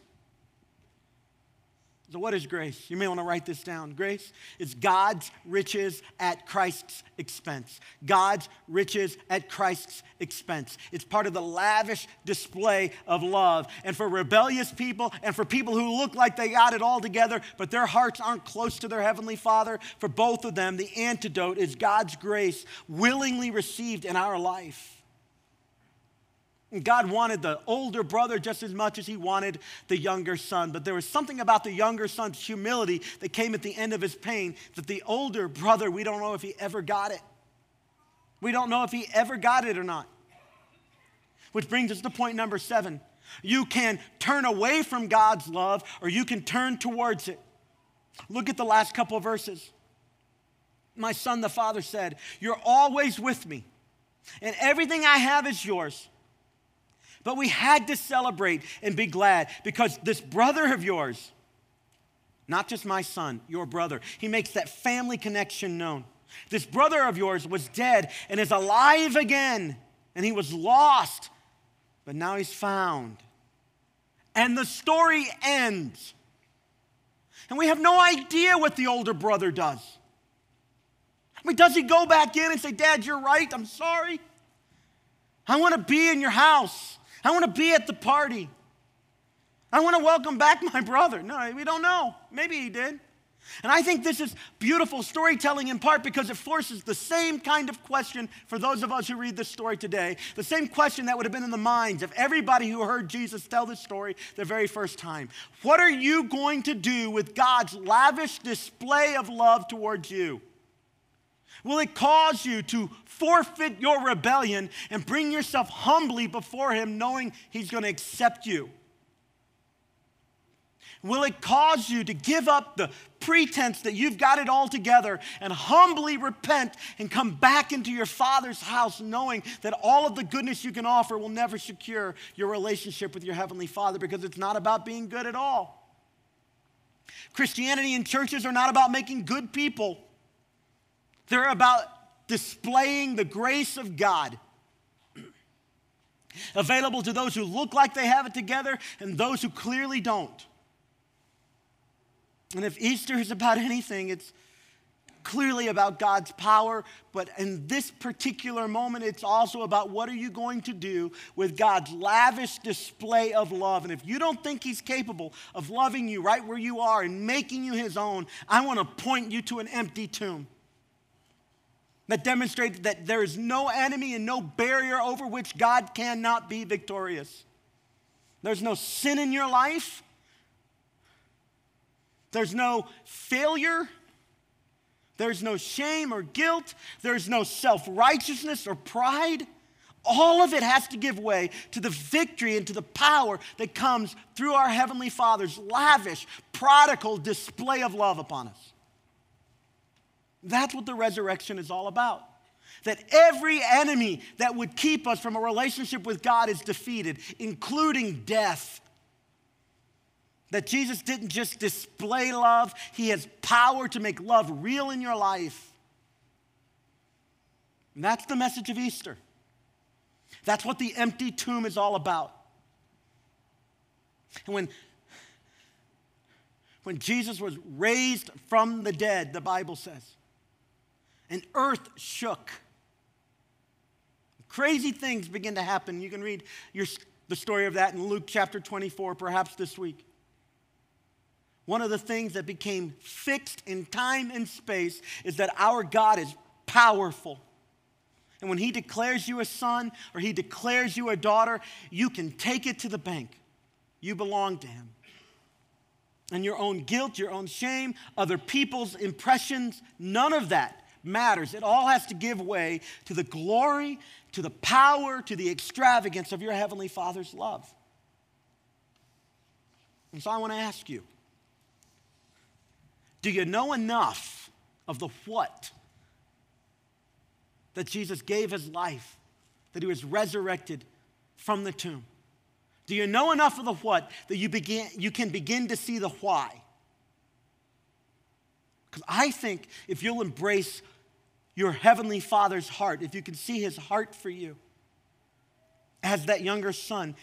So, what is grace? You may want to write this down. Grace is God's riches at Christ's expense. God's riches at Christ's expense. It's part of the lavish display of love. And for rebellious people and for people who look like they got it all together, but their hearts aren't close to their Heavenly Father, for both of them, the antidote is God's grace willingly received in our life. God wanted the older brother just as much as he wanted the younger son. But there was something about the younger son's humility that came at the end of his pain that the older brother, we don't know if he ever got it. We don't know if he ever got it or not. Which brings us to point number seven. You can turn away from God's love or you can turn towards it. Look at the last couple of verses. My son, the father said, You're always with me, and everything I have is yours. But we had to celebrate and be glad because this brother of yours, not just my son, your brother, he makes that family connection known. This brother of yours was dead and is alive again, and he was lost, but now he's found. And the story ends. And we have no idea what the older brother does. I mean, does he go back in and say, Dad, you're right, I'm sorry? I want to be in your house. I want to be at the party. I want to welcome back my brother. No, we don't know. Maybe he did. And I think this is beautiful storytelling in part because it forces the same kind of question for those of us who read this story today, the same question that would have been in the minds of everybody who heard Jesus tell this story the very first time. What are you going to do with God's lavish display of love towards you? Will it cause you to forfeit your rebellion and bring yourself humbly before Him, knowing He's going to accept you? Will it cause you to give up the pretense that you've got it all together and humbly repent and come back into your Father's house, knowing that all of the goodness you can offer will never secure your relationship with your Heavenly Father because it's not about being good at all? Christianity and churches are not about making good people, they're about displaying the grace of God. Available to those who look like they have it together and those who clearly don't. And if Easter is about anything, it's clearly about God's power, but in this particular moment, it's also about what are you going to do with God's lavish display of love. And if you don't think He's capable of loving you right where you are and making you His own, I want to point you to an empty tomb that demonstrates that there is no enemy and no barrier over which God cannot be victorious. There's no sin in your life. There's no failure there's no shame or guilt. There's no self righteousness or pride. All of it has to give way to the victory and to the power that comes through our Heavenly Father's lavish, prodigal display of love upon us. That's what the resurrection is all about. That every enemy that would keep us from a relationship with God is defeated, including death. That Jesus didn't just display love, He has power to make love real in your life. And that's the message of Easter. That's what the empty tomb is all about. And when, when Jesus was raised from the dead, the Bible says, and earth shook. Crazy things begin to happen. You can read your, the story of that in Luke chapter 24, perhaps this week. One of the things that became fixed in time and space is that our God is powerful. And when He declares you a son or He declares you a daughter, you can take it to the bank. You belong to Him. And your own guilt, your own shame, other people's impressions, none of that matters. It all has to give way to the glory, to the power, to the extravagance of your Heavenly Father's love. And so I want to ask you do you know enough of the what? That Jesus gave his life, that he was resurrected from the tomb. Do you know enough of the what that you, begin, you can begin to see the why? Because I think if you'll embrace your heavenly father's heart, if you can see his heart for you, as that younger son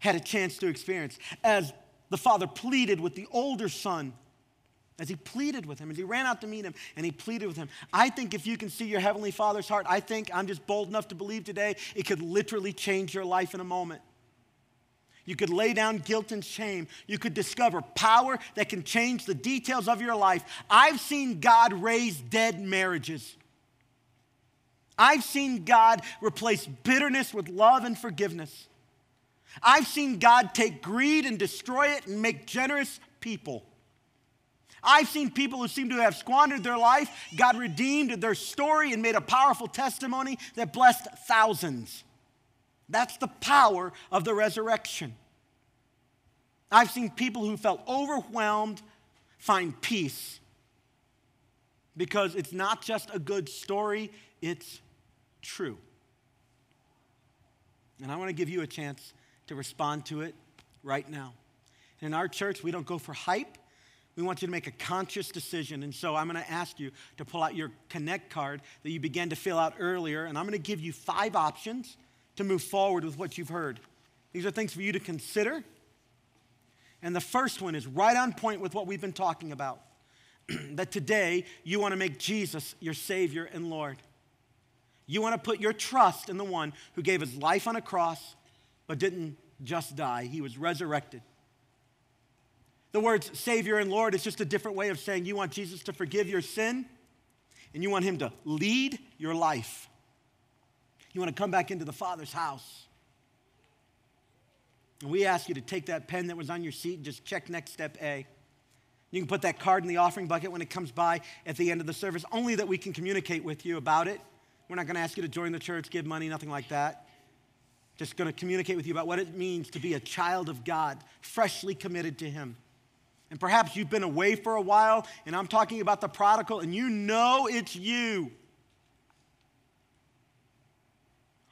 had a chance to experience, as the father pleaded with the older son as he pleaded with him, as he ran out to meet him and he pleaded with him. I think if you can see your Heavenly Father's heart, I think I'm just bold enough to believe today it could literally change your life in a moment. You could lay down guilt and shame. You could discover power that can change the details of your life. I've seen God raise dead marriages. I've seen God replace bitterness with love and forgiveness. I've seen God take greed and destroy it and make generous people. I've seen people who seem to have squandered their life, God redeemed their story and made a powerful testimony that blessed thousands. That's the power of the resurrection. I've seen people who felt overwhelmed find peace because it's not just a good story, it's true. And I want to give you a chance to respond to it right now. In our church, we don't go for hype. We want you to make a conscious decision. And so I'm going to ask you to pull out your Connect card that you began to fill out earlier. And I'm going to give you five options to move forward with what you've heard. These are things for you to consider. And the first one is right on point with what we've been talking about that today you want to make Jesus your Savior and Lord. You want to put your trust in the one who gave his life on a cross but didn't just die, he was resurrected. The words Savior and Lord is just a different way of saying you want Jesus to forgive your sin and you want Him to lead your life. You want to come back into the Father's house. And we ask you to take that pen that was on your seat and just check next step A. You can put that card in the offering bucket when it comes by at the end of the service, only that we can communicate with you about it. We're not going to ask you to join the church, give money, nothing like that. Just going to communicate with you about what it means to be a child of God, freshly committed to Him. And perhaps you've been away for a while, and I'm talking about the prodigal, and you know it's you.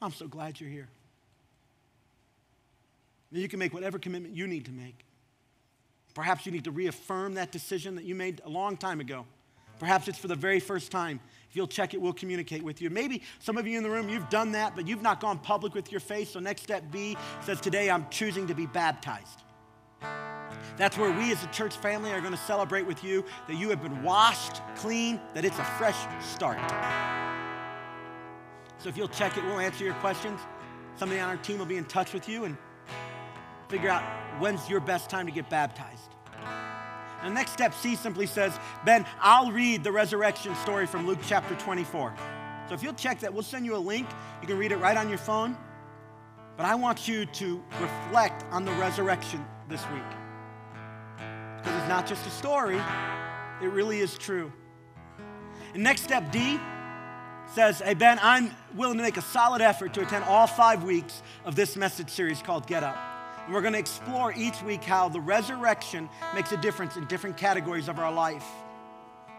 I'm so glad you're here. You can make whatever commitment you need to make. Perhaps you need to reaffirm that decision that you made a long time ago. Perhaps it's for the very first time. If you'll check it, we'll communicate with you. Maybe some of you in the room, you've done that, but you've not gone public with your faith. So next step B says, Today I'm choosing to be baptized. That's where we as a church family are going to celebrate with you that you have been washed clean, that it's a fresh start. So if you'll check it, we'll answer your questions. Somebody on our team will be in touch with you and figure out when's your best time to get baptized. And the next step C simply says, Ben, I'll read the resurrection story from Luke chapter 24. So if you'll check that, we'll send you a link. You can read it right on your phone. But I want you to reflect on the resurrection this week. Because it's not just a story, it really is true. And next step D says, Hey, Ben, I'm willing to make a solid effort to attend all five weeks of this message series called Get Up. And we're going to explore each week how the resurrection makes a difference in different categories of our life.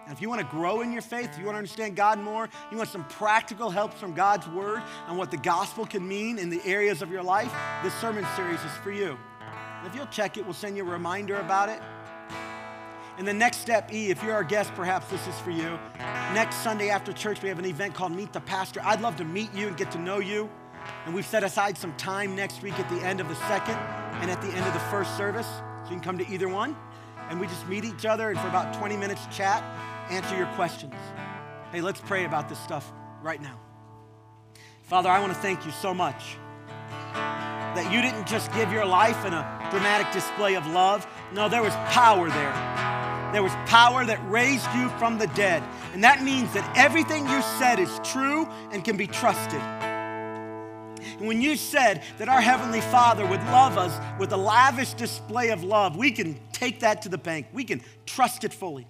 And if you want to grow in your faith, if you want to understand God more, you want some practical help from God's Word on what the gospel can mean in the areas of your life, this sermon series is for you. And if you'll check it, we'll send you a reminder about it. And the next step, E, if you're our guest, perhaps this is for you. Next Sunday after church, we have an event called Meet the Pastor. I'd love to meet you and get to know you. And we've set aside some time next week at the end of the second and at the end of the first service. So you can come to either one. And we just meet each other and for about 20 minutes chat, answer your questions. Hey, let's pray about this stuff right now. Father, I want to thank you so much that you didn't just give your life in a dramatic display of love. No, there was power there. There was power that raised you from the dead. And that means that everything you said is true and can be trusted. And when you said that our Heavenly Father would love us with a lavish display of love, we can take that to the bank. We can trust it fully.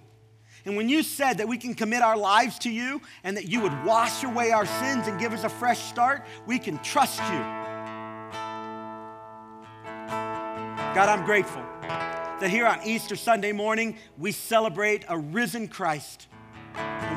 And when you said that we can commit our lives to you and that you would wash away our sins and give us a fresh start, we can trust you. God, I'm grateful that here on Easter Sunday morning, we celebrate a risen Christ.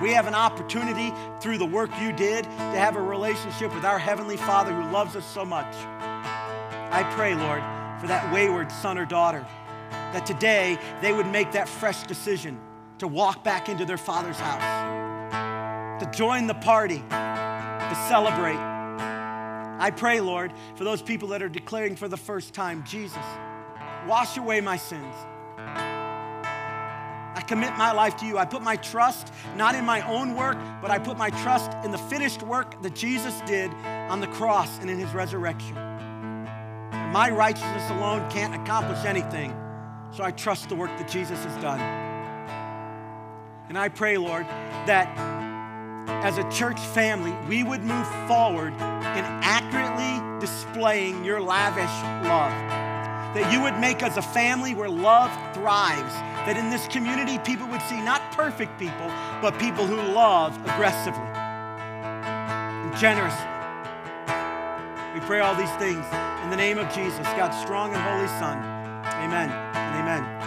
We have an opportunity through the work you did to have a relationship with our Heavenly Father who loves us so much. I pray, Lord, for that wayward son or daughter, that today they would make that fresh decision to walk back into their Father's house, to join the party, to celebrate. I pray, Lord, for those people that are declaring for the first time, Jesus, wash away my sins. I commit my life to you. I put my trust not in my own work, but I put my trust in the finished work that Jesus did on the cross and in his resurrection. And my righteousness alone can't accomplish anything, so I trust the work that Jesus has done. And I pray, Lord, that as a church family, we would move forward in accurately displaying your lavish love. That you would make us a family where love thrives that in this community people would see not perfect people, but people who love aggressively and generously. We pray all these things in the name of Jesus, God's strong and holy Son. Amen and amen.